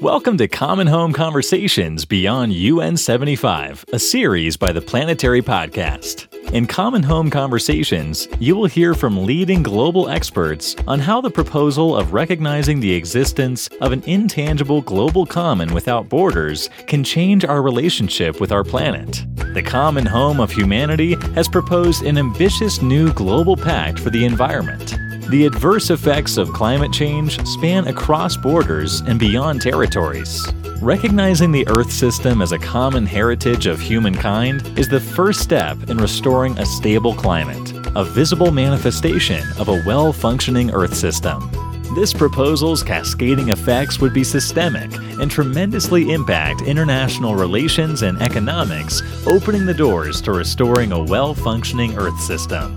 Welcome to Common Home Conversations Beyond UN 75, a series by the Planetary Podcast. In Common Home Conversations, you will hear from leading global experts on how the proposal of recognizing the existence of an intangible global common without borders can change our relationship with our planet. The Common Home of Humanity has proposed an ambitious new global pact for the environment. The adverse effects of climate change span across borders and beyond territories. Recognizing the Earth system as a common heritage of humankind is the first step in restoring a stable climate, a visible manifestation of a well functioning Earth system. This proposal's cascading effects would be systemic and tremendously impact international relations and economics, opening the doors to restoring a well functioning Earth system.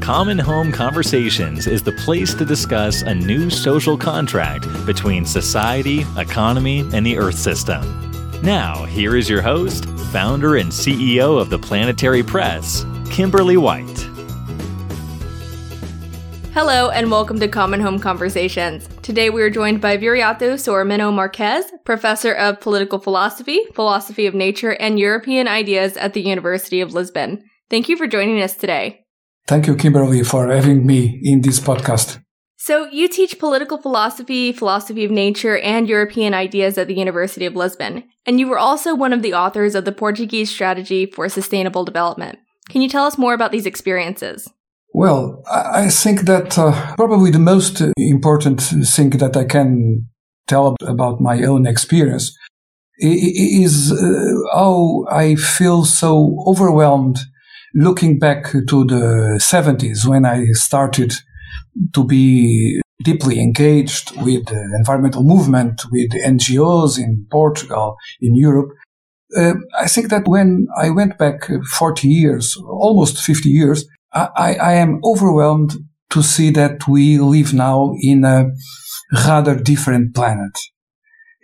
Common Home Conversations is the place to discuss a new social contract between society, economy, and the Earth system. Now, here is your host, founder and CEO of the Planetary Press, Kimberly White. Hello, and welcome to Common Home Conversations. Today we are joined by Viriato Soromenho-Marques, professor of political philosophy, philosophy of nature, and European ideas at the University of Lisbon. Thank you for joining us today. Thank you, Kimberly, for having me in this podcast. So, you teach political philosophy, philosophy of nature, and European ideas at the University of Lisbon, and you were also one of the authors of the Portuguese Strategy for Sustainable Development. Can you tell us more about these experiences? Well, I think that uh, probably the most important thing that I can tell about my own experience is uh, how I feel so overwhelmed looking back to the 70s when I started to be deeply engaged with the environmental movement, with NGOs in Portugal, in Europe, uh, I think that when I went back 40 years, almost 50 years, I, I am overwhelmed to see that we live now in a rather different planet.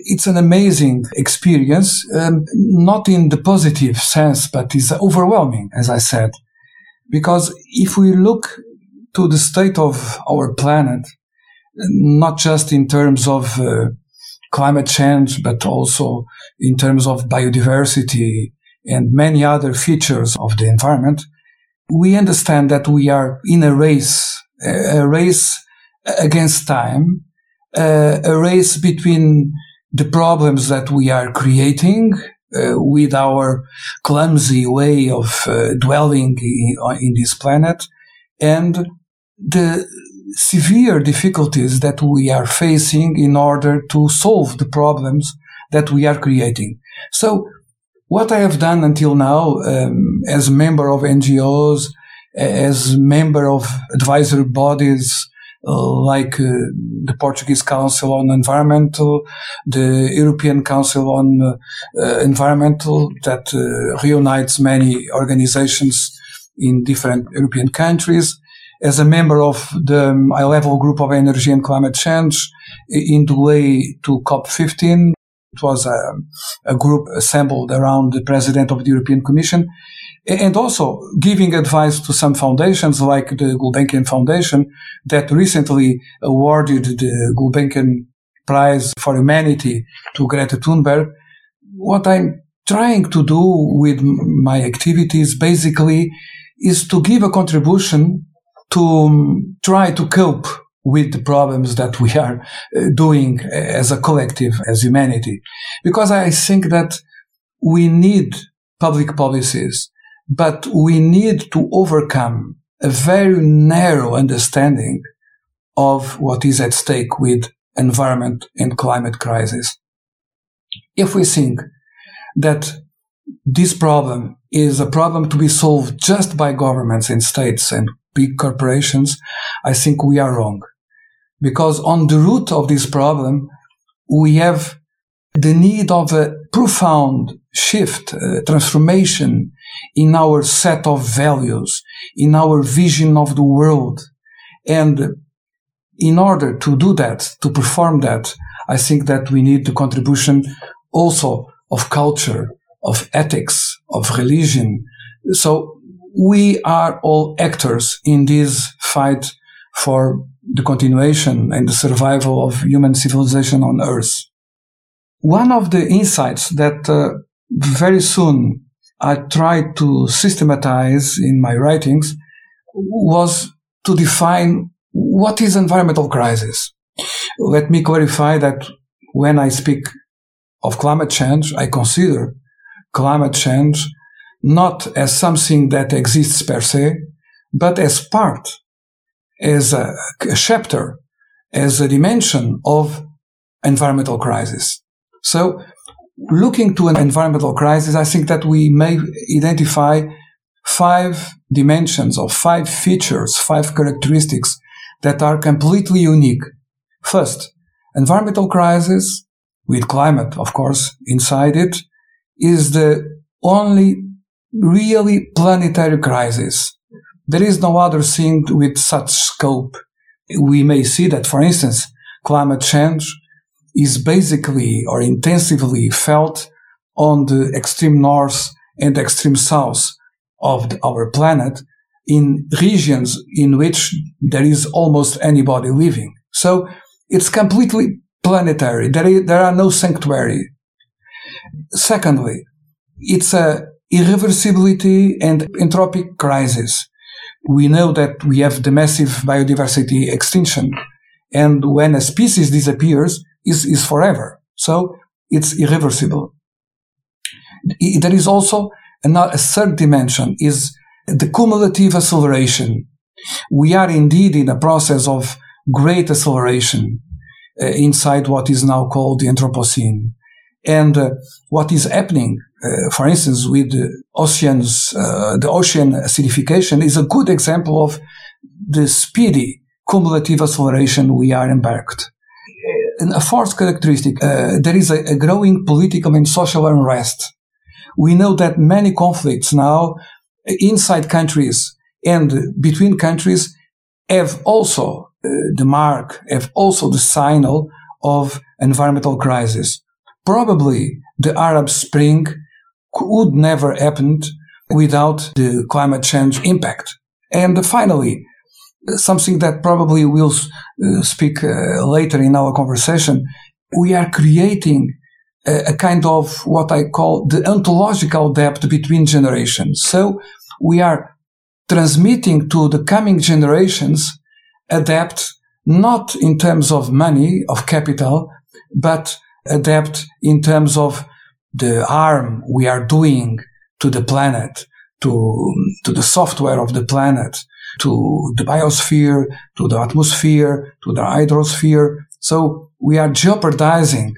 It's an amazing experience, um, not in the positive sense, but it's overwhelming, as I said. Because if we look to the state of our planet, not just in terms of uh, climate change, but also in terms of biodiversity and many other features of the environment, we understand that we are in a race, a race against time, uh, a race between the problems that we are creating uh, with our clumsy way of uh, dwelling in, in, this planet and the severe difficulties that we are facing in order to solve the problems that we are creating. So what I have done until now um, as a member of NGOs, as a member of advisory bodies, like uh, the Portuguese Council on Environmental, the European Council on uh, Environmental that reunites many organizations in different European countries. As a member of the um, high level group of energy and climate change in the way to COP15, it was a, a, group assembled around the president of the European Commission and also giving advice to some foundations like the Gulbenkian Foundation that recently awarded the Gulbenkian Prize for Humanity to Greta Thunberg. What I'm trying to do with my activities basically is to give a contribution to um, try to cope with the problems that we are uh, doing as a collective, as humanity. Because I think that we need public policies but we need to overcome a very narrow understanding of what is at stake with environment and climate crisis. If we think that this problem is a problem to be solved just by governments and states and big corporations, I think we are wrong. Because on the root of this problem, we have the need of a profound shift, uh, transformation in our set of values, in our vision of the world. And in order to do that, to perform that, I think that we need the contribution also of culture, of ethics, of religion. So we are all actors in this fight for the continuation and the survival of human civilization on earth. one of the insights that uh, very soon I tried to systematize in my writings was to define what is environmental crisis. Let me clarify that when I speak of climate change, I consider climate change not as something that exists per se, but as part, as a, a chapter, as a dimension of environmental crisis. So looking to an environmental crisis, I think that we may identify five dimensions or five features, five characteristics that are completely unique. First, environmental crisis with climate, of course, inside it is the only really planetary crisis. There is no other thing with such scope. We may see that, for instance, climate change is basically or intensively felt on the extreme north and extreme south of the, our planet in regions in which there is almost anybody living. So it's completely planetary. There, is, there are no sanctuary. Secondly, it's a irreversibility and entropic crisis. We know that we have the massive biodiversity extinction. And when a species disappears, is, is forever. So it's irreversible. There is also another, a third dimension is the cumulative acceleration. We are indeed in a process of great acceleration uh, inside what is now called the Anthropocene. And uh, what is happening, uh, for instance, with the oceans, uh, the ocean acidification is a good example of the speedy cumulative acceleration we are embarked a fourth characteristic, uh, there is a, a, growing political and social unrest. We know that many conflicts now inside countries and between countries have also uh, the mark, have also the signal of environmental crisis. Probably the Arab Spring would never happen without the climate change impact. And finally, something that probably we'll uh, speak uh, later in our conversation. We are creating a, a, kind of what I call the ontological debt between generations. So we are transmitting to the coming generations a debt not in terms of money, of capital, but a debt in terms of the harm we are doing to the planet, to, to the software of the planet, to the biosphere, to the atmosphere, to the hydrosphere. So we are jeopardizing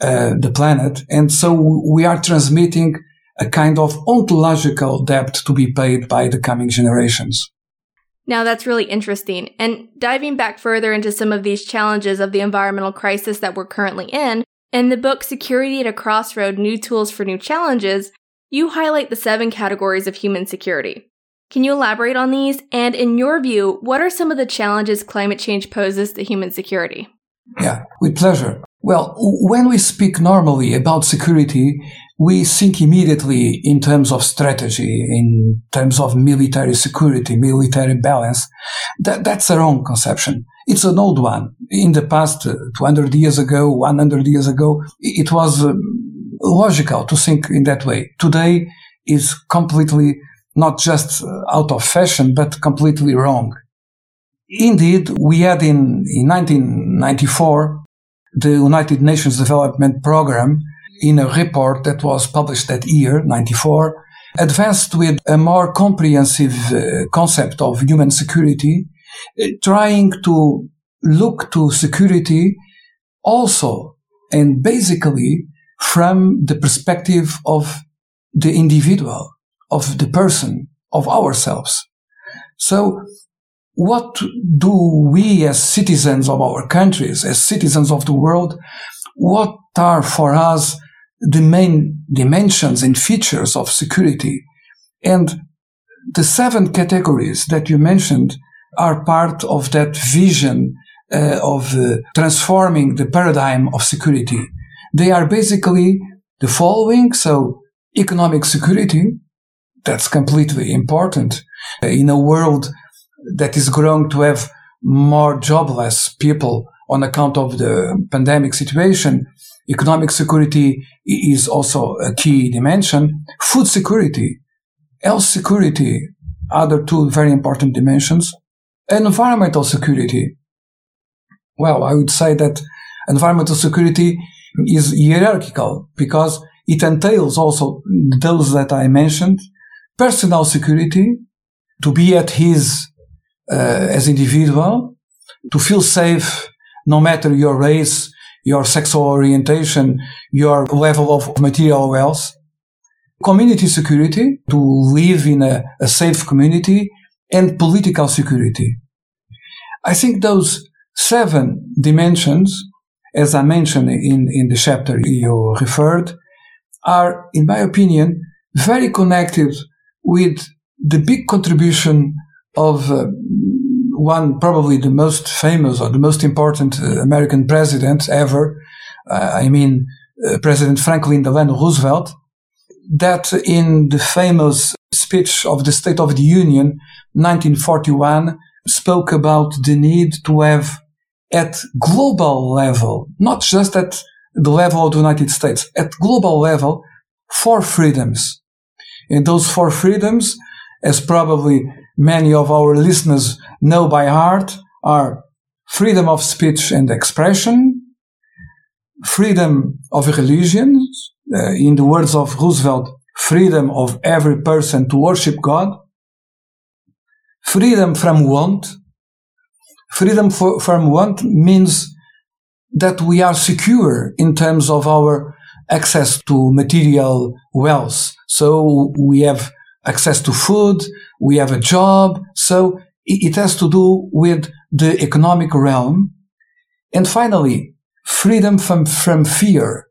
uh, the planet. And so we are transmitting a kind of ontological debt to be paid by the coming generations. Now that's really interesting. And diving back further into some of these challenges of the environmental crisis that we're currently in, in the book Security at a Crossroad New Tools for New Challenges, you highlight the seven categories of human security. Can you elaborate on these? And in your view, what are some of the challenges climate change poses to human security? Yeah, with pleasure. Well, when we speak normally about security, we think immediately in terms of strategy, in terms of military security, military balance. That, that's a wrong conception. It's an old one. In the past, uh, 200 years ago, 100 years ago, it was uh, logical to think in that way. Today is completely not just out of fashion, but completely wrong. Indeed, we had in, in 1994 the United Nations Development Programme in a report that was published that year, 94, advanced with a more comprehensive uh, concept of human security, uh, trying to look to security also and basically from the perspective of the individual of the person, of ourselves. So what do we as citizens of our countries, as citizens of the world, what are for us the main dimensions and features of security? And the seven categories that you mentioned are part of that vision uh, of uh, transforming the paradigm of security. They are basically the following. So economic security, that's completely important uh, in a world that is growing to have more jobless people on account of the pandemic situation. Economic security is also a key dimension. Food security, health security, other two very important dimensions. Environmental security. Well, I would say that environmental security is hierarchical because it entails also those that I mentioned, personal security, to be at his uh, as individual, to feel safe no matter your race, your sexual orientation, your level of material wealth. Community security, to live in a, a safe community, and political security. I think those seven dimensions, as I mentioned in, in the chapter you referred, are, in my opinion, very connected with the big contribution of uh, one, probably the most famous or the most important uh, American president ever. Uh, I mean, uh, President Franklin Delano Roosevelt, that in the famous speech of the State of the Union, 1941, spoke about the need to have at global level, not just at the level of the United States, at global level, four freedoms. And those four freedoms, as probably many of our listeners know by heart, are freedom of speech and expression, freedom of religion, uh, in the words of Roosevelt, freedom of every person to worship God, freedom from want. Freedom for, from want means that we are secure in terms of our access to material wealth. So we have access to food, we have a job. So it has to do with the economic realm. And finally, freedom from, from fear,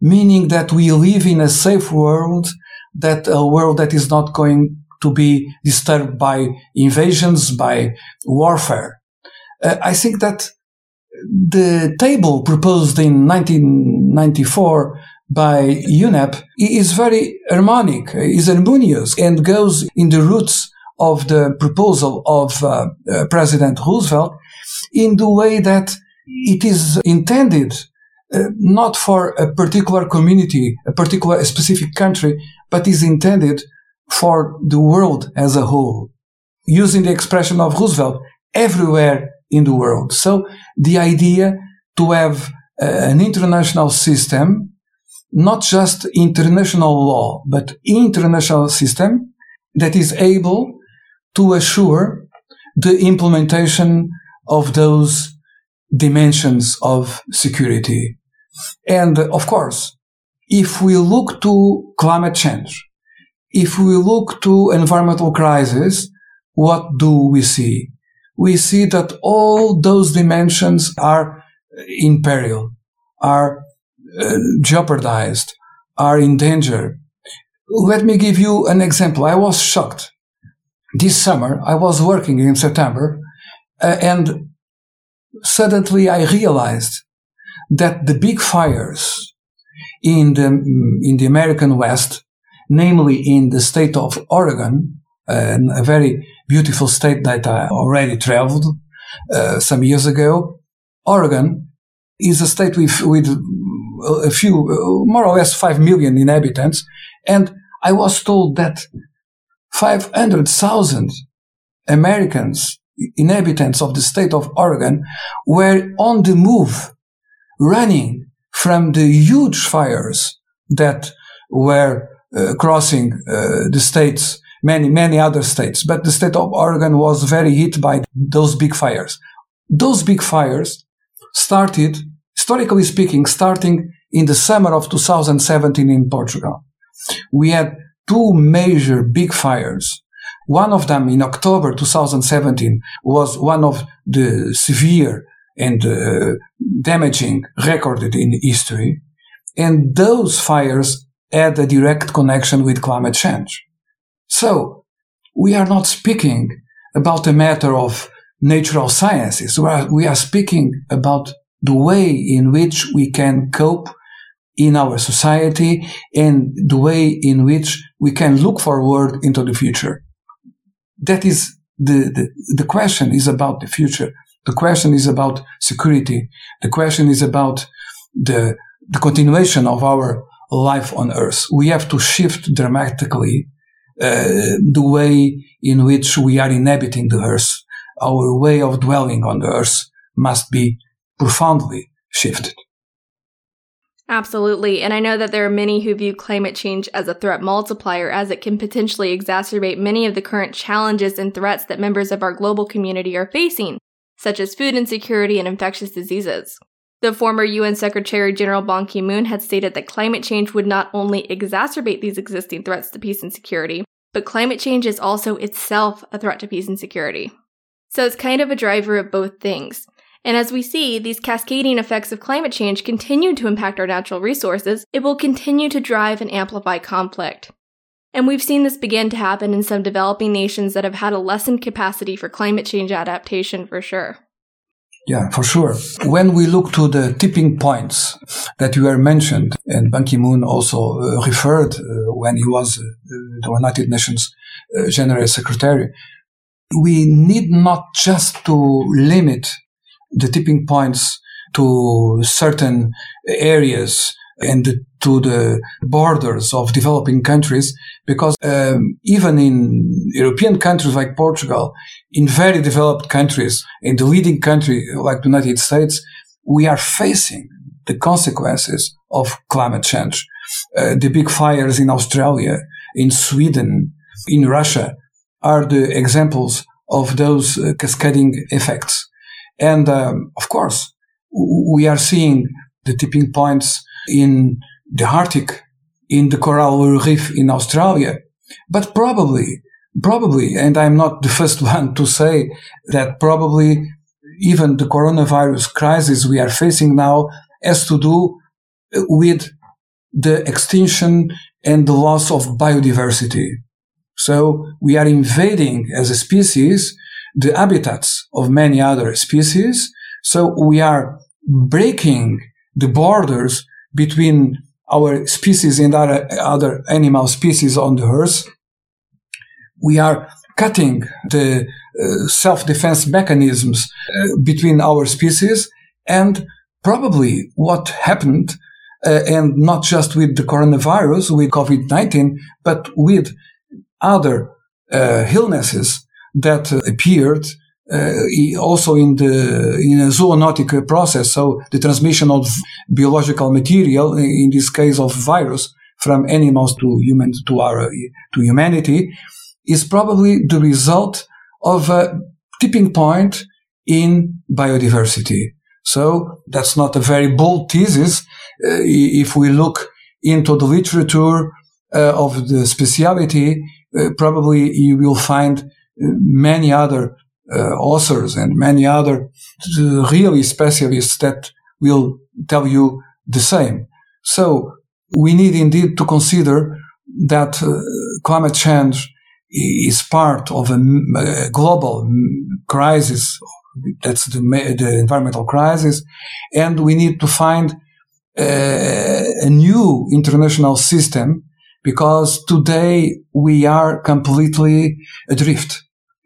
meaning that we live in a safe world, that a world that is not going to be disturbed by invasions, by warfare. Uh, I think that the table proposed in 1994 by UNEP is very harmonic, is harmonious, and goes in the roots of the proposal of uh, uh, President Roosevelt in the way that it is intended uh, not for a particular community, a particular a specific country, but is intended for the world as a whole. Using the expression of Roosevelt, everywhere in the world. So the idea to have uh, an international system, not just international law, but international system that is able to assure the implementation of those dimensions of security. And of course, if we look to climate change, if we look to environmental crisis, what do we see? We see that all those dimensions are in peril, are uh, jeopardized, are in danger. Let me give you an example. I was shocked. This summer, I was working in September, uh, and suddenly I realized that the big fires in the, in the American West namely in the state of Oregon, uh, a very beautiful state that I already traveled uh, some years ago. Oregon is a state with, with a few, more or less 5 million inhabitants. And I was told that 500,000 Americans, inhabitants of the state of Oregon, were on the move, running from the huge fires that were uh, crossing uh, the states, many, many other states. But the state of Oregon was very hit by those big fires. Those big fires started, historically speaking, starting in the summer of 2017 in Portugal. We had two major big fires. One of them in October 2017 was one of the severe and uh, damaging recorded in history. And those fires had a direct connection with climate change. So we are not speaking about a matter of natural sciences. We are, we are speaking about the way in which we can cope in our society and the way in which we can look forward into the future. That is the, the, the question is about the future. The question is about security. The question is about the the continuation of our life on Earth. We have to shift dramatically Uh, the way in which we are inhabiting the Earth. Our way of dwelling on the Earth must be profoundly shifted. Absolutely. And I know that there are many who view climate change as a threat multiplier as it can potentially exacerbate many of the current challenges and threats that members of our global community are facing, such as food insecurity and infectious diseases. The former UN Secretary General Ban Ki moon had stated that climate change would not only exacerbate these existing threats to peace and security, but climate change is also itself a threat to peace and security. So it's kind of a driver of both things. And as we see, these cascading effects of climate change continue to impact our natural resources, it will continue to drive and amplify conflict. And we've seen this begin to happen in some developing nations that have had a lessened capacity for climate change adaptation for sure. Yeah, for sure. When we look to the tipping points that you were mentioned, and Ban Ki-moon also uh, referred uh, when he was uh, the United Nations uh, General Secretary, we need not just to limit the tipping points to certain areas and to the borders of developing countries because um, even in European countries like Portugal, in very developed countries, in the leading country like the United States, we are facing the consequences of climate change. Uh, the big fires in Australia, in Sweden, in Russia are the examples of those uh, cascading effects. And um, of course, we are seeing the tipping points in the Arctic, in the coral reef in Australia. But probably, probably, and I'm not the first one to say that probably even the coronavirus crisis we are facing now has to do with the extinction and the loss of biodiversity. So we are invading as a species the habitats of many other species. So we are breaking the borders between our species and other, other animal species on the earth. We are cutting the uh, self-defense mechanisms uh, between our species and probably what happened uh, and not just with the coronavirus, with COVID-19, but with other uh, illnesses that uh, appeared also in the in a zoonotic process. So the transmission of biological material, in this case of virus, from animals to humans to our to humanity, is probably the result of a tipping point in biodiversity. So that's not a very bold thesis. Uh, if we look into the literature uh, of the speciality, uh, probably you will find many other uh, authors and many other uh, really specialists that will tell you the same. So we need indeed to consider that uh, climate change is part of a, global crisis. That's the, the, environmental crisis. And we need to find a, a new international system because today we are completely adrift.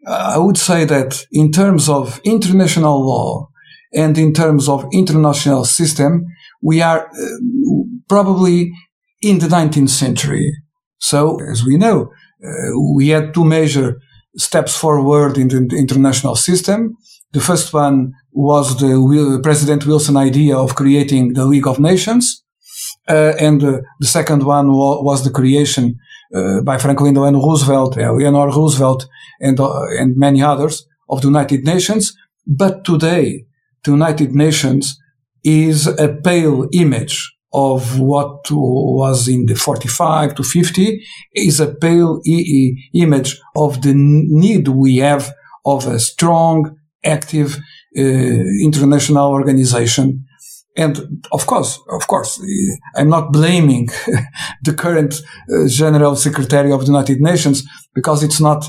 I would say that in terms of international law and in terms of international system, we are uh, probably in the 19th century. So, as we know, uh, we had two major steps forward in the international system. The first one was the President Wilson idea of creating the League of Nations. Uh, and uh, the second one wa- was the creation uh, by Franklin Delano Roosevelt, Eleanor Roosevelt, and, and many others of the United Nations. But today, the United Nations is a pale image of what was in the 45 to 50 is a pale e- image of the need we have of a strong, active uh, international organization and of course, of course, I'm not blaming the current uh, General Secretary of the United Nations because it's not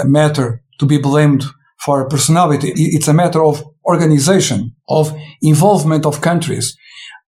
a matter to be blamed for a personality. It's a matter of organization, of involvement of countries.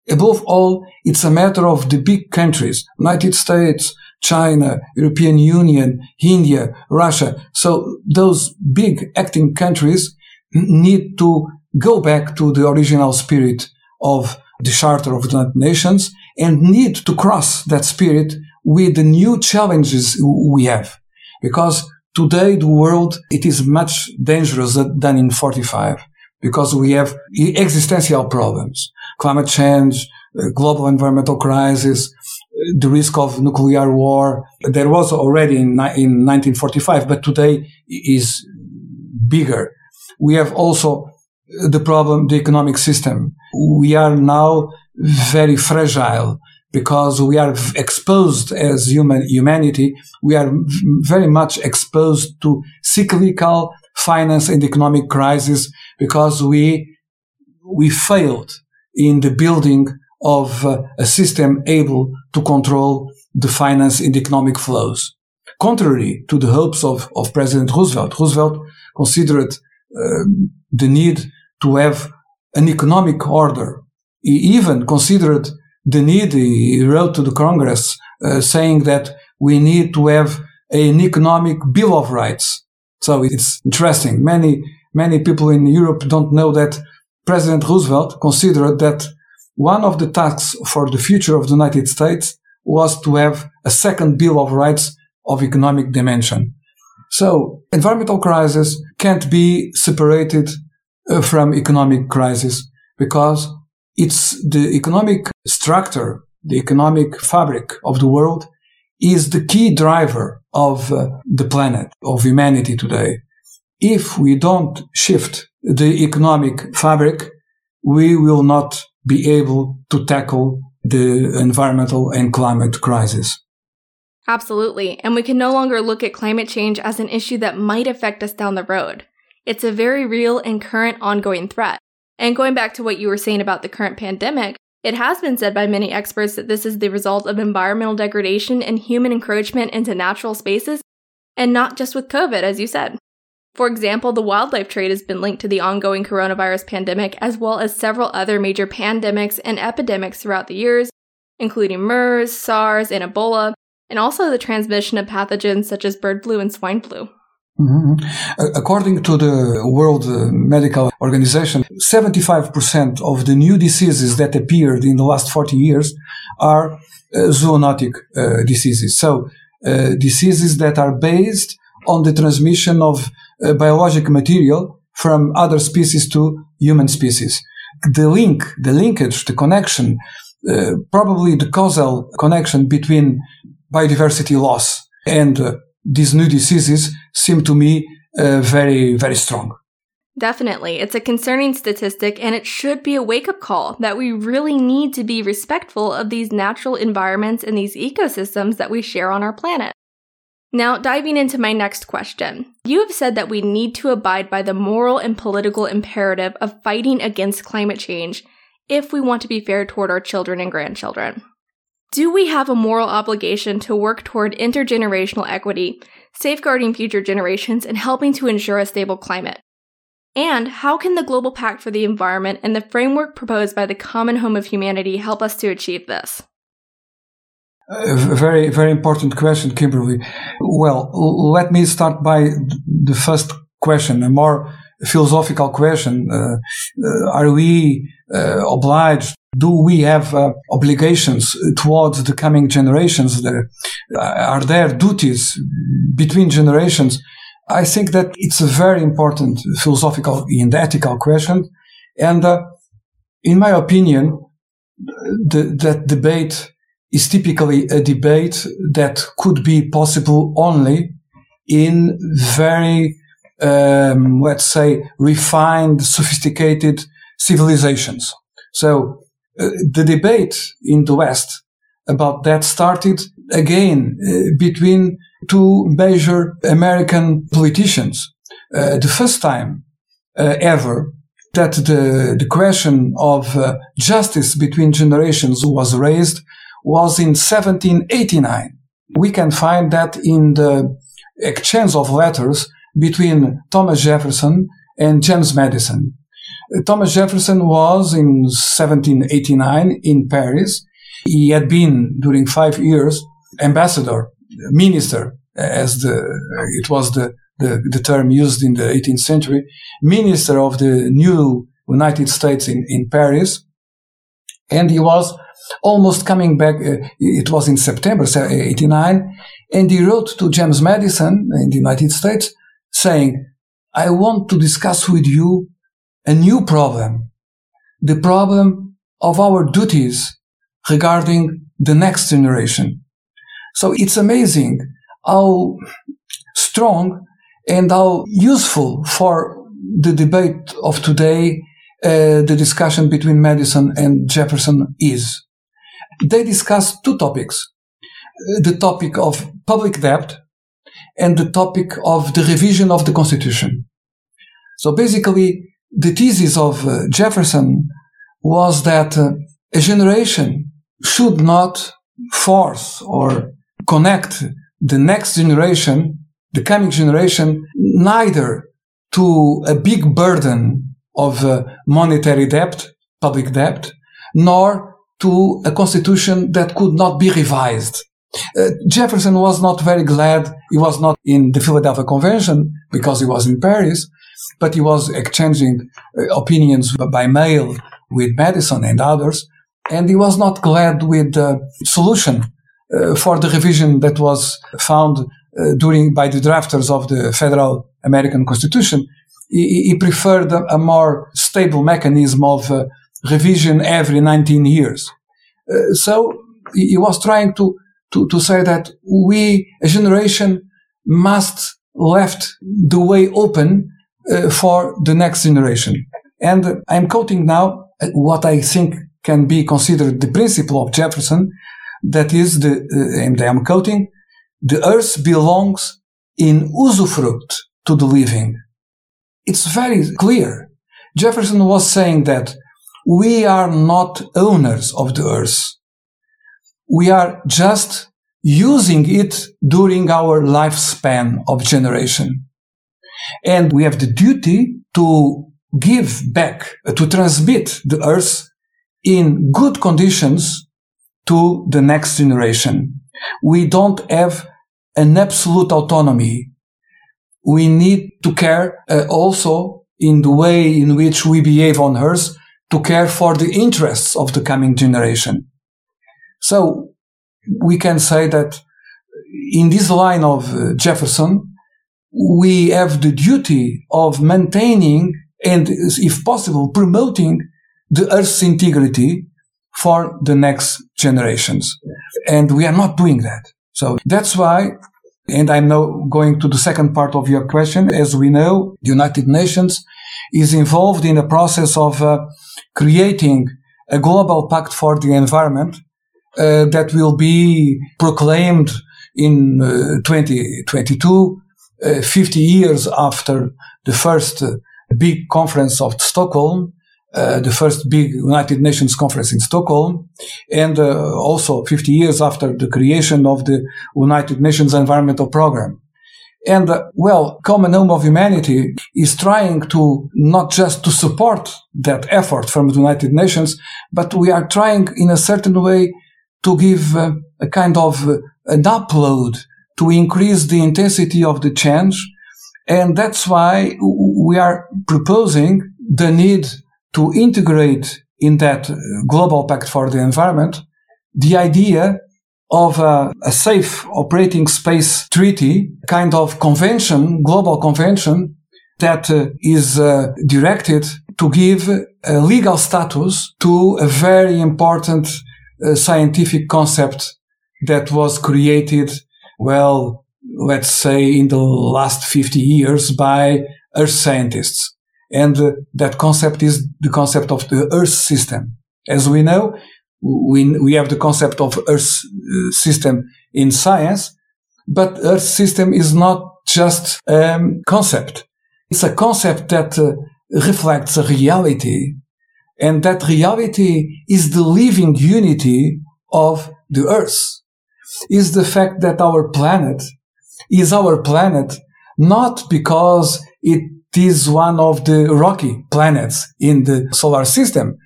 Above all, it's a matter of the big countries, United States, China, European Union, India, Russia. So those big acting countries need to go back to the original spirit of the Charter of the United Nations and need to cross that spirit with the new challenges we have. Because today the world, it is much dangerous than in 45 because we have existential problems, climate change, uh, global environmental crisis, uh, the risk of nuclear war. There was already in, in 1945, but today is bigger. We have also the problem, the economic system. We are now very fragile because we are exposed as human humanity. We are very much exposed to cyclical finance and economic crisis because we, we failed in the building of uh, a system able to control the finance and economic flows. Contrary to the hopes of, of President Roosevelt, Roosevelt considered um, the need to have an economic order. He even considered the need, he wrote to the Congress uh, saying that we need to have an economic bill of rights. So it's interesting. Many, many people in Europe don't know that President Roosevelt considered that one of the tasks for the future of the United States was to have a second bill of rights of economic dimension. So environmental crisis can't be separated from economic crisis because it's the economic structure, the economic fabric of the world is the key driver of uh, the planet, of humanity today. If we don't shift the economic fabric, we will not be able to tackle the environmental and climate crisis. Absolutely. And we can no longer look at climate change as an issue that might affect us down the road. It's a very real and current ongoing threat. And going back to what you were saying about the current pandemic, it has been said by many experts that this is the result of environmental degradation and human encroachment into natural spaces, and not just with COVID, as you said. For example, the wildlife trade has been linked to the ongoing coronavirus pandemic, as well as several other major pandemics and epidemics throughout the years, including MERS, SARS, and Ebola, and also the transmission of pathogens such as bird flu and swine flu. Mm-hmm. According to the World Medical Organization, 75% of the new diseases that appeared in the last 40 years are uh, zoonotic uh, diseases. So, uh, diseases that are based on the transmission of uh, biological material from other species to human species. The link, the linkage, the connection, uh, probably the causal connection between biodiversity loss and uh, these new diseases seem to me uh, very, very strong. Definitely. It's a concerning statistic, and it should be a wake up call that we really need to be respectful of these natural environments and these ecosystems that we share on our planet. Now, diving into my next question. You have said that we need to abide by the moral and political imperative of fighting against climate change if we want to be fair toward our children and grandchildren. Do we have a moral obligation to work toward intergenerational equity, safeguarding future generations, and helping to ensure a stable climate? And how can the Global Pact for the Environment and the framework proposed by the Common Home of Humanity help us to achieve this? A very, very important question, Kimberly. Well, let me start by the first question, a more philosophical question. Uh, uh, are we uh, obliged do we have uh, obligations towards the coming generations? There, are there duties between generations? I think that it's a very important philosophical and ethical question. And uh, in my opinion, the, that debate is typically a debate that could be possible only in very, um, let's say, refined, sophisticated civilizations. So uh, the debate in the West about that started again uh, between two major American politicians. Uh, the first time ever that the, the question of justice between generations was raised was in 1789. We can find that in the exchange of letters between Thomas Jefferson and James Madison. Thomas Jefferson was in 1789 in Paris. He had been during five years ambassador, minister, as the, it was the, the, the term used in the 18th century, minister of the new United States in, in Paris. And he was almost coming back. Uh, it was in September 89. And he wrote to James Madison in the United States saying, I want to discuss with you a new problem, the problem of our duties regarding the next generation. So it's amazing how strong and how useful for the debate of today uh, the discussion between Madison and Jefferson is. They discussed two topics. The topic of public debt and the topic of the revision of the Constitution. So basically, the thesis of uh, Jefferson was that uh, a generation should not force or connect the next generation, the coming generation, neither to a big burden of uh, monetary debt, public debt, nor to a constitution that could not be revised. Uh, Jefferson was not very glad. He was not in the Philadelphia Convention because he was in Paris, but he was exchanging uh, opinions by mail with Madison and others. And he was not glad with the solution uh, for the revision that was found uh, during by the drafters of the federal American Constitution. He, he preferred a, more stable mechanism of uh, revision every 19 years. Uh, so he was trying to to, to say that we, a generation, must left the way open uh, for the next generation. And I'm quoting now uh, what I think can be considered the principle of Jefferson. That is the, uh, and I'm quoting, the earth belongs in usufruct to the living. It's very clear. Jefferson was saying that we are not owners of the earth we are just using it during our lifespan of generation. And we have the duty to give back, to transmit the earth in good conditions to the next generation. We don't have an absolute autonomy. We need to care uh, also in the way in which we behave on earth to care for the interests of the coming generation. So we can say that in this line of uh, Jefferson, we have the duty of maintaining and, if possible, promoting the Earth's integrity for the next generations. And we are not doing that. So that's why, and I'm now going to the second part of your question. As we know, the United Nations is involved in a process of uh, creating a global pact for the environment uh, that will be proclaimed in uh, 2022, uh, 50 years after the first uh, big conference of Stockholm, uh, the first big United Nations conference in Stockholm, and uh, also 50 years after the creation of the United Nations Environmental Programme. And uh, well, Common Home of Humanity is trying to not just to support that effort from the United Nations, but we are trying in a certain way to give uh, a kind of uh, an upload to increase the intensity of the change. And that's why we are proposing the need to integrate in that uh, global pact for the environment the idea of a, a safe operating space treaty, kind of convention, global convention that uh, is uh, directed to give a legal status to a very important a scientific concept that was created, well, let's say in the last 50 years by earth scientists. And uh, that concept is the concept of the earth system. As we know, we, we have the concept of earth uh, system in science, but earth system is not just a um, concept. It's a concept that uh, reflects a reality and that reality is the living unity of the earth. Is the fact that our planet is our planet not because it is one of the rocky planets in the solar system.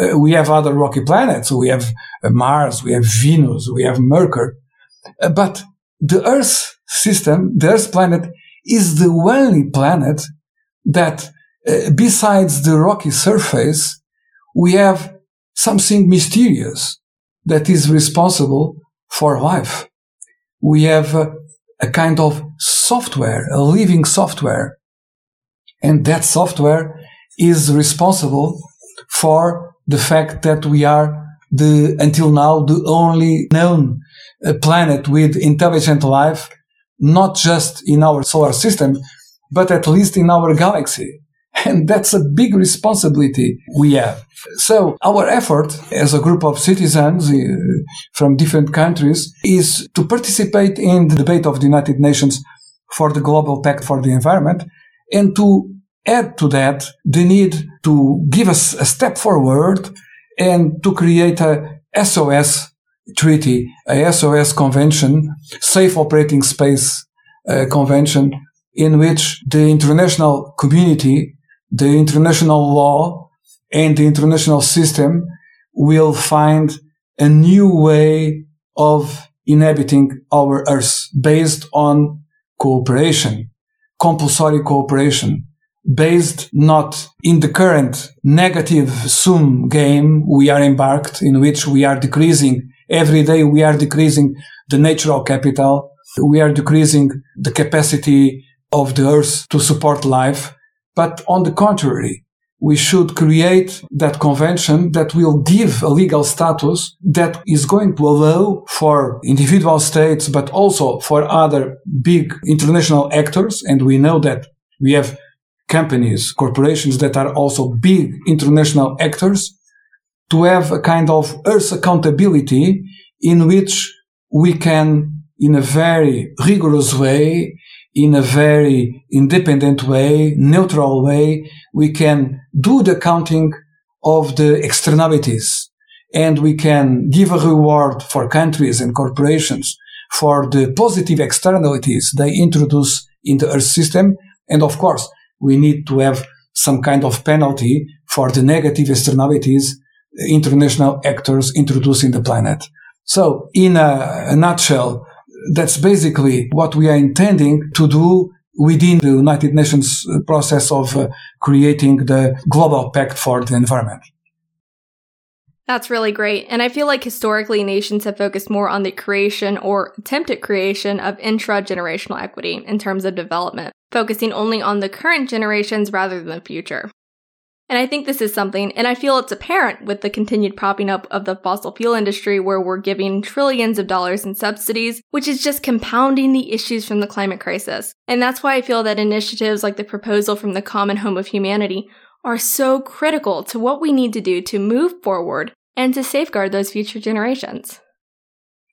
Uh, we have other rocky planets. We have uh, Mars, we have Venus, we have Mercury. Uh, but the Earth system, the Earth planet is the only planet that uh, besides the rocky surface we have something mysterious that is responsible for life. We have a, kind of software, a living software. And that software is responsible for the fact that we are the, until now, the only known uh, planet with intelligent life, not just in our solar system, but at least in our galaxy. And that's a big responsibility we have. So our effort as a group of citizens uh, from different countries is to participate in the debate of the United Nations for the Global Pact for the Environment and to add to that the need to give us a step forward and to create a SOS treaty, a SOS convention, safe operating space uh, convention in which the international community, the international law and the international system will find a new way of inhabiting our earth based on cooperation, compulsory cooperation, based not in the current negative sum game we are embarked in which we are decreasing every day we are decreasing the natural capital we are decreasing the capacity of the earth to support life but on the contrary we should create that convention that will give a legal status that is going to allow for individual states, but also for other big international actors. And we know that we have companies, corporations that are also big international actors to have a kind of earth accountability in which we can, in a very rigorous way, in a very independent way, neutral way, we can do the counting of the externalities and we can give a reward for countries and corporations for the positive externalities they introduce in the earth system. And of course, we need to have some kind of penalty for the negative externalities international actors introduce in the planet. So in a, a nutshell, that's basically what we are intending to do within the United Nations process of uh, creating the global pact for the environment. That's really great. And I feel like historically nations have focused more on the creation or attempted creation of intra generational equity in terms of development, focusing only on the current generations rather than the future. And I think this is something, and I feel it's apparent with the continued propping up of the fossil fuel industry where we're giving trillions of dollars in subsidies, which is just compounding the issues from the climate crisis. And that's why I feel that initiatives like the proposal from the Common Home of Humanity are so critical to what we need to do to move forward and to safeguard those future generations.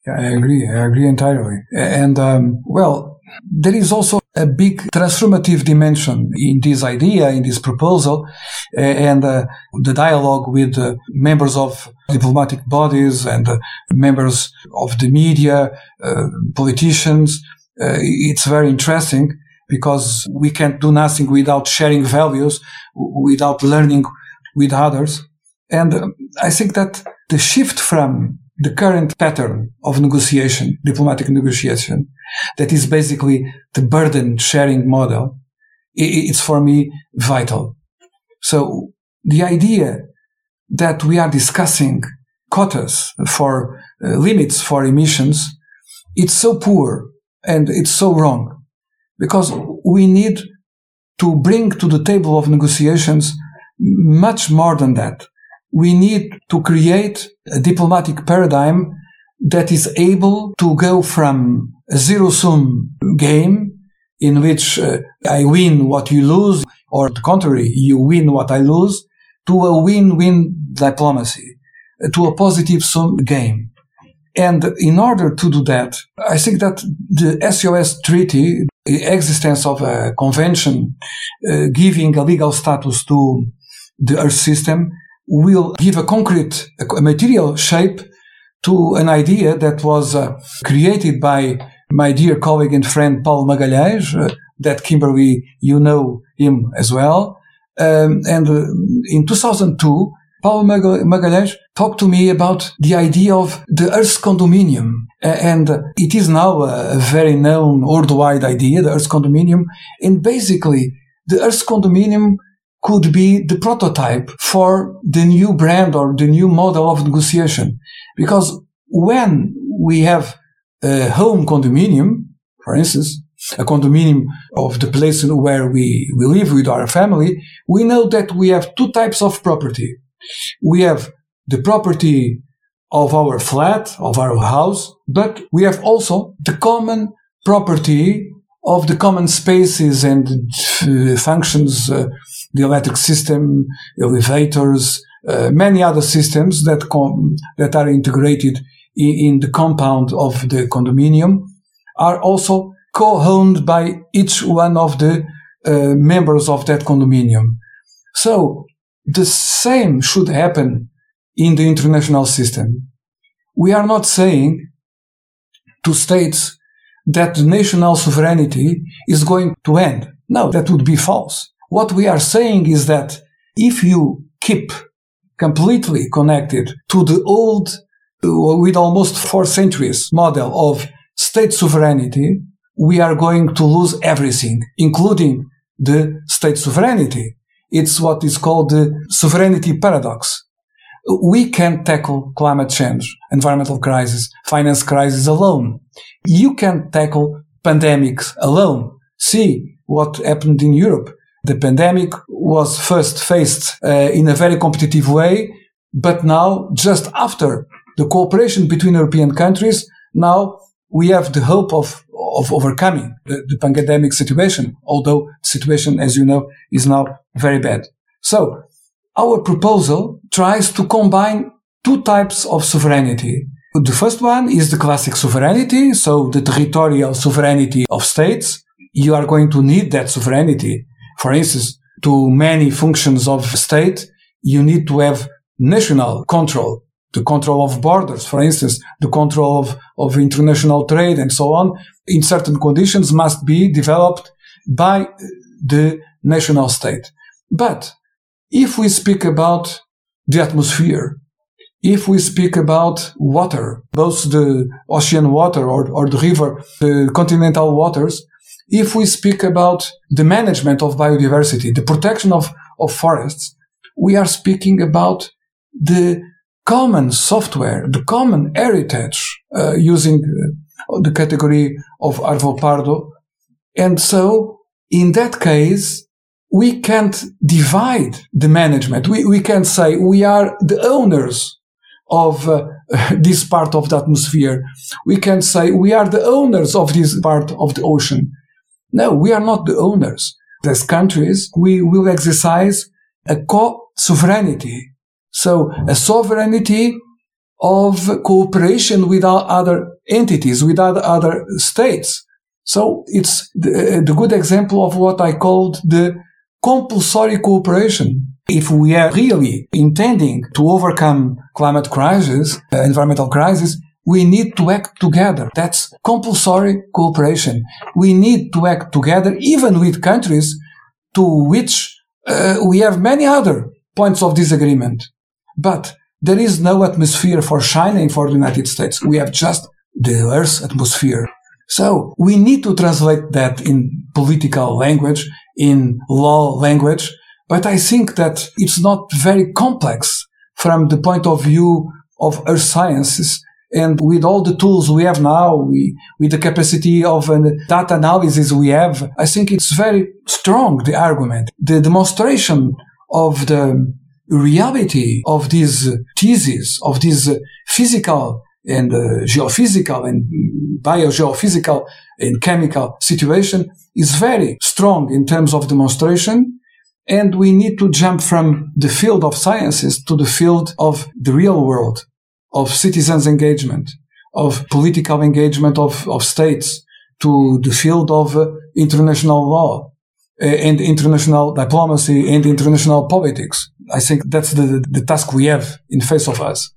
Yeah, I agree. I agree entirely. And, um, well, there is also a big transformative dimension in this idea, in this proposal, and uh, the dialogue with uh, members of diplomatic bodies and uh, members of the media, politicians. It's very interesting because we can't do nothing without sharing values, without learning with others. And I think that the shift from the current pattern of negotiation, diplomatic negotiation, that is basically the burden sharing model, it's for me vital. So the idea that we are discussing quotas for uh, limits for emissions, it's so poor and it's so wrong because we need to bring to the table of negotiations much more than that we need to create a diplomatic paradigm that is able to go from a zero sum game in which uh, I win what you lose, or the contrary, you win what I lose, to a win-win diplomacy, uh, to a positive sum game. And in order to do that, I think that the SOS treaty, the existence of a convention uh, giving a legal status to the Earth system will give a concrete, a material shape to an idea that was uh, created by my dear colleague and friend Paul Magalhães, uh, that Kimberly, you know him as well. Um, and uh, in 2002, Paul Magalhães talked to me about the idea of the Earth condominium. And it is now a very known worldwide idea, the Earth condominium. And basically, the Earth condominium could be the prototype for the new brand or the new model of negotiation. Because when we have a home condominium, for instance, a condominium of the place where we, we live with our family, we know that we have two types of property. We have the property of our flat, of our house, but we have also the common property of the common spaces and uh, functions, uh, the electric system, elevators, uh, many other systems that com- that are integrated in, in the compound of the condominium are also co-owned by each one of the uh, members of that condominium. So the same should happen in the international system. We are not saying to states that national sovereignty is going to end. No, that would be false. What we are saying is that if you keep completely connected to the old, uh, with almost four centuries model of state sovereignty, we are going to lose everything, including the state sovereignty. It's what is called the sovereignty paradox. We can't tackle climate change, environmental crisis, finance crisis alone. You can't tackle pandemics alone. See what happened in Europe. The pandemic was first faced uh, in a very competitive way, but now just after the cooperation between European countries, now we have the hope of, of overcoming the, the pandemic situation, although the situation, as you know, is now very bad. So our proposal tries to combine two types of sovereignty. The first one is the classic sovereignty, so the territorial sovereignty of states. You are going to need that sovereignty. For instance, to many functions of state, you need to have national control the control of borders, for instance, the control of, of international trade and so on, in certain conditions must be developed by the national state. But if we speak about the atmosphere, if we speak about water, both the ocean water or, or the river, the continental waters, if we speak about the management of biodiversity, the protection of, of forests, we are speaking about the common software, the common heritage uh, using uh, the category of Arvid Pardo. And so in that case, we can't divide the management. We, we can say we are the owners of uh, this part of the atmosphere. We can say we are the owners of this part of the ocean. No, we are not the owners. As countries, we will exercise a co-sovereignty so a sovereignty of cooperation with other entities, with other states. So it's the, the good example of what I called the compulsory cooperation. If we are really intending to overcome climate crisis, uh, environmental crisis, we need to act together. That's compulsory cooperation. We need to act together, even with countries to which uh, we have many other points of disagreement. But there is no atmosphere for China for the United States. We have just the Earth's atmosphere. So we need to translate that in political language, in law language. But I think that it's not very complex from the point of view of earth sciences. And with all the tools we have now, we, with the capacity of uh, data analysis we have, I think it's very strong, the argument. The demonstration of the reality of these theses, of this physical and uh, geophysical and biogeophysical and chemical situation is very strong in terms of demonstration. And we need to jump from the field of sciences to the field of the real world, of citizens engagement, of political engagement of, of states, to the field of uh, international law uh, and international diplomacy and international politics. I think that's the, the task we have in face of us.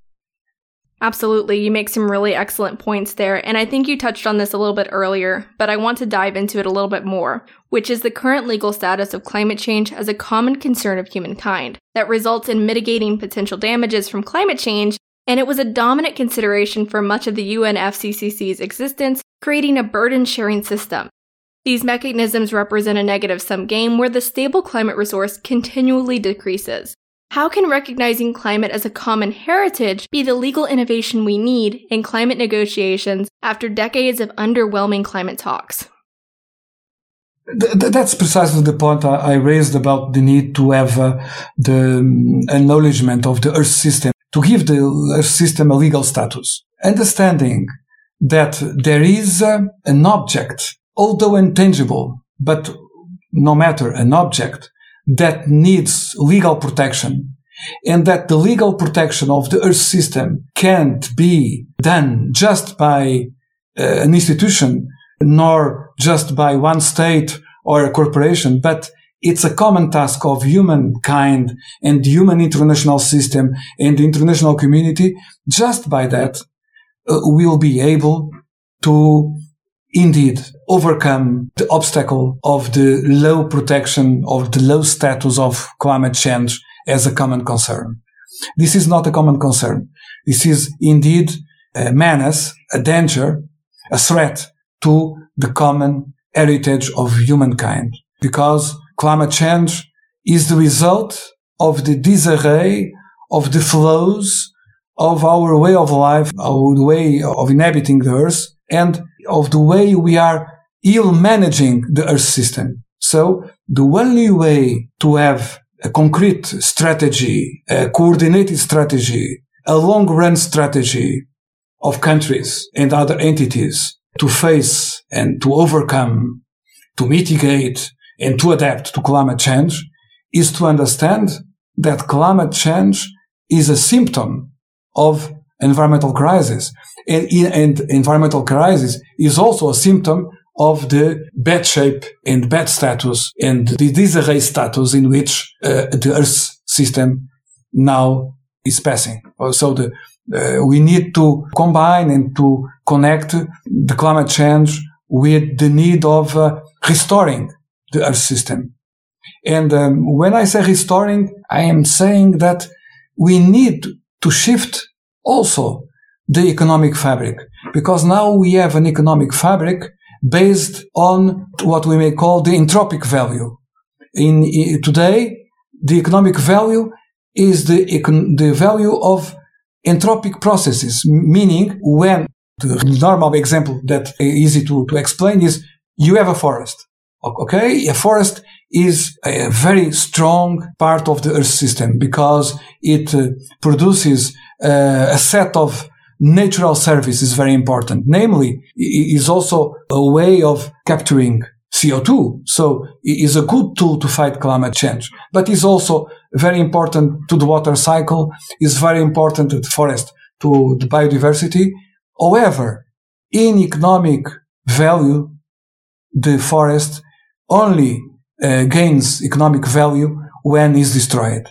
Absolutely. You make some really excellent points there. And I think you touched on this a little bit earlier, but I want to dive into it a little bit more, which is the current legal status of climate change as a common concern of humankind that results in mitigating potential damages from climate change. And it was a dominant consideration for much of the UNFCCC's existence, creating a burden sharing system. These mechanisms represent a negative sum game where the stable climate resource continually decreases. How can recognizing climate as a common heritage be the legal innovation we need in climate negotiations after decades of underwhelming climate talks? Th- that's precisely the point I raised about the need to have uh, the um, acknowledgement of the Earth system, to give the Earth system a legal status. Understanding that there is uh, an object, although intangible, but no matter an object that needs legal protection and that the legal protection of the Earth system can't be done just by uh, an institution nor just by one state or a corporation, but it's a common task of humankind and the human international system and the international community. Just by that, uh, we'll be able to indeed overcome the obstacle of the low protection of the low status of climate change as a common concern. This is not a common concern. This is indeed a menace, a danger, a threat to the common heritage of humankind because climate change is the result of the disarray of the flows of our way of life, our way of inhabiting the earth and of the way we are ill managing the earth system. So the only way to have a concrete strategy, a coordinated strategy, a long run strategy of countries and other entities to face and to overcome, to mitigate and to adapt to climate change is to understand that climate change is a symptom of environmental crisis. And, and environmental crisis is also a symptom of the bad shape and bad status and the disarray status in which uh, the Earth system now is passing. So the, uh, we need to combine and to connect the climate change with the need of uh, restoring the Earth system. And um, when I say restoring, I am saying that we need to shift also the economic fabric because now we have an economic fabric based on what we may call the entropic value. In, in today, the economic value is the, the value of entropic processes, meaning when the normal example that is easy to, to explain is you have a forest. Okay. A forest is a very strong part of the earth system because it uh, produces uh, a set of natural service is very important. Namely, is also a way of capturing CO2. So it is a good tool to fight climate change, but is also very important to the water cycle, is very important to the forest, to the biodiversity. However, in economic value, the forest only uh, gains economic value when it's destroyed.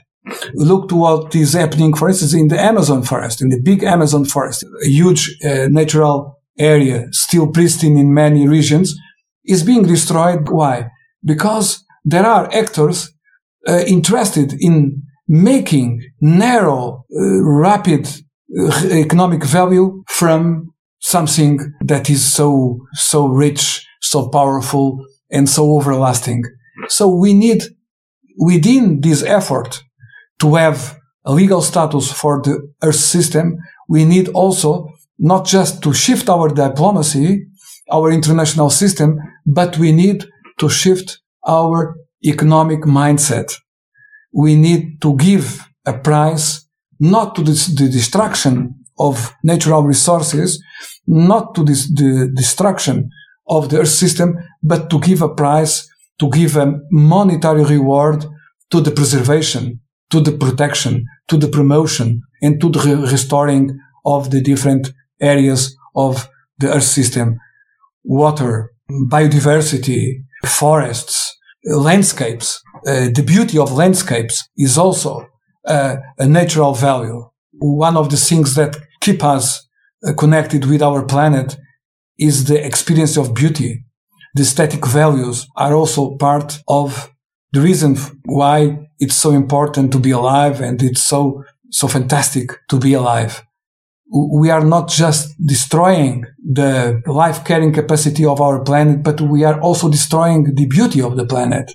Look to what is happening, for instance, in the Amazon forest, in the big Amazon forest, a huge uh, natural area, still pristine in many regions, is being destroyed. Why? Because there are actors uh, interested in making narrow, uh, rapid uh, economic value from something that is so, so rich, so powerful, and so everlasting. So we need within this effort to have a legal status for the Earth system, we need also not just to shift our diplomacy, our international system, but we need to shift our economic mindset. We need to give a price not to this, the destruction of natural resources, not to this, the destruction of the earth system, but to give a price, to give a monetary reward to the preservation to the protection, to the promotion, and to the re- restoring of the different areas of the earth system. Water, biodiversity, forests, landscapes. Uh, the beauty of landscapes is also uh, a natural value. One of the things that keep us uh, connected with our planet is the experience of beauty. The aesthetic values are also part of the reason why it's so important to be alive and it's so, so fantastic to be alive. We are not just destroying the life carrying capacity of our planet, but we are also destroying the beauty of the planet.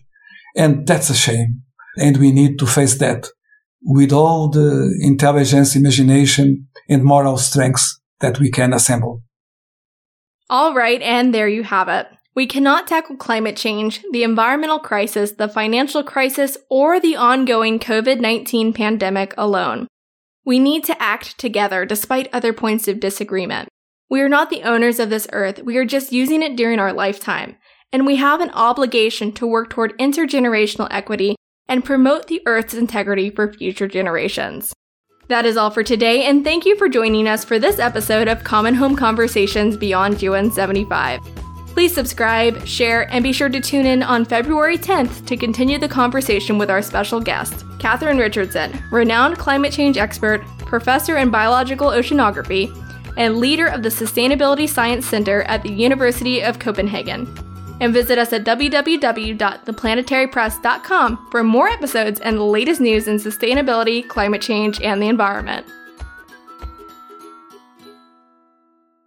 And that's a shame. And we need to face that with all the intelligence, imagination, and moral strengths that we can assemble. All right, and there you have it. We cannot tackle climate change, the environmental crisis, the financial crisis, or the ongoing COVID 19 pandemic alone. We need to act together despite other points of disagreement. We are not the owners of this earth, we are just using it during our lifetime. And we have an obligation to work toward intergenerational equity and promote the earth's integrity for future generations. That is all for today, and thank you for joining us for this episode of Common Home Conversations Beyond UN 75. Please subscribe, share, and be sure to tune in on February 10th to continue the conversation with our special guest, Katherine Richardson, renowned climate change expert, professor in biological oceanography, and leader of the Sustainability Science Center at the University of Copenhagen. And visit us at www.theplanetarypress.com for more episodes and the latest news in sustainability, climate change, and the environment.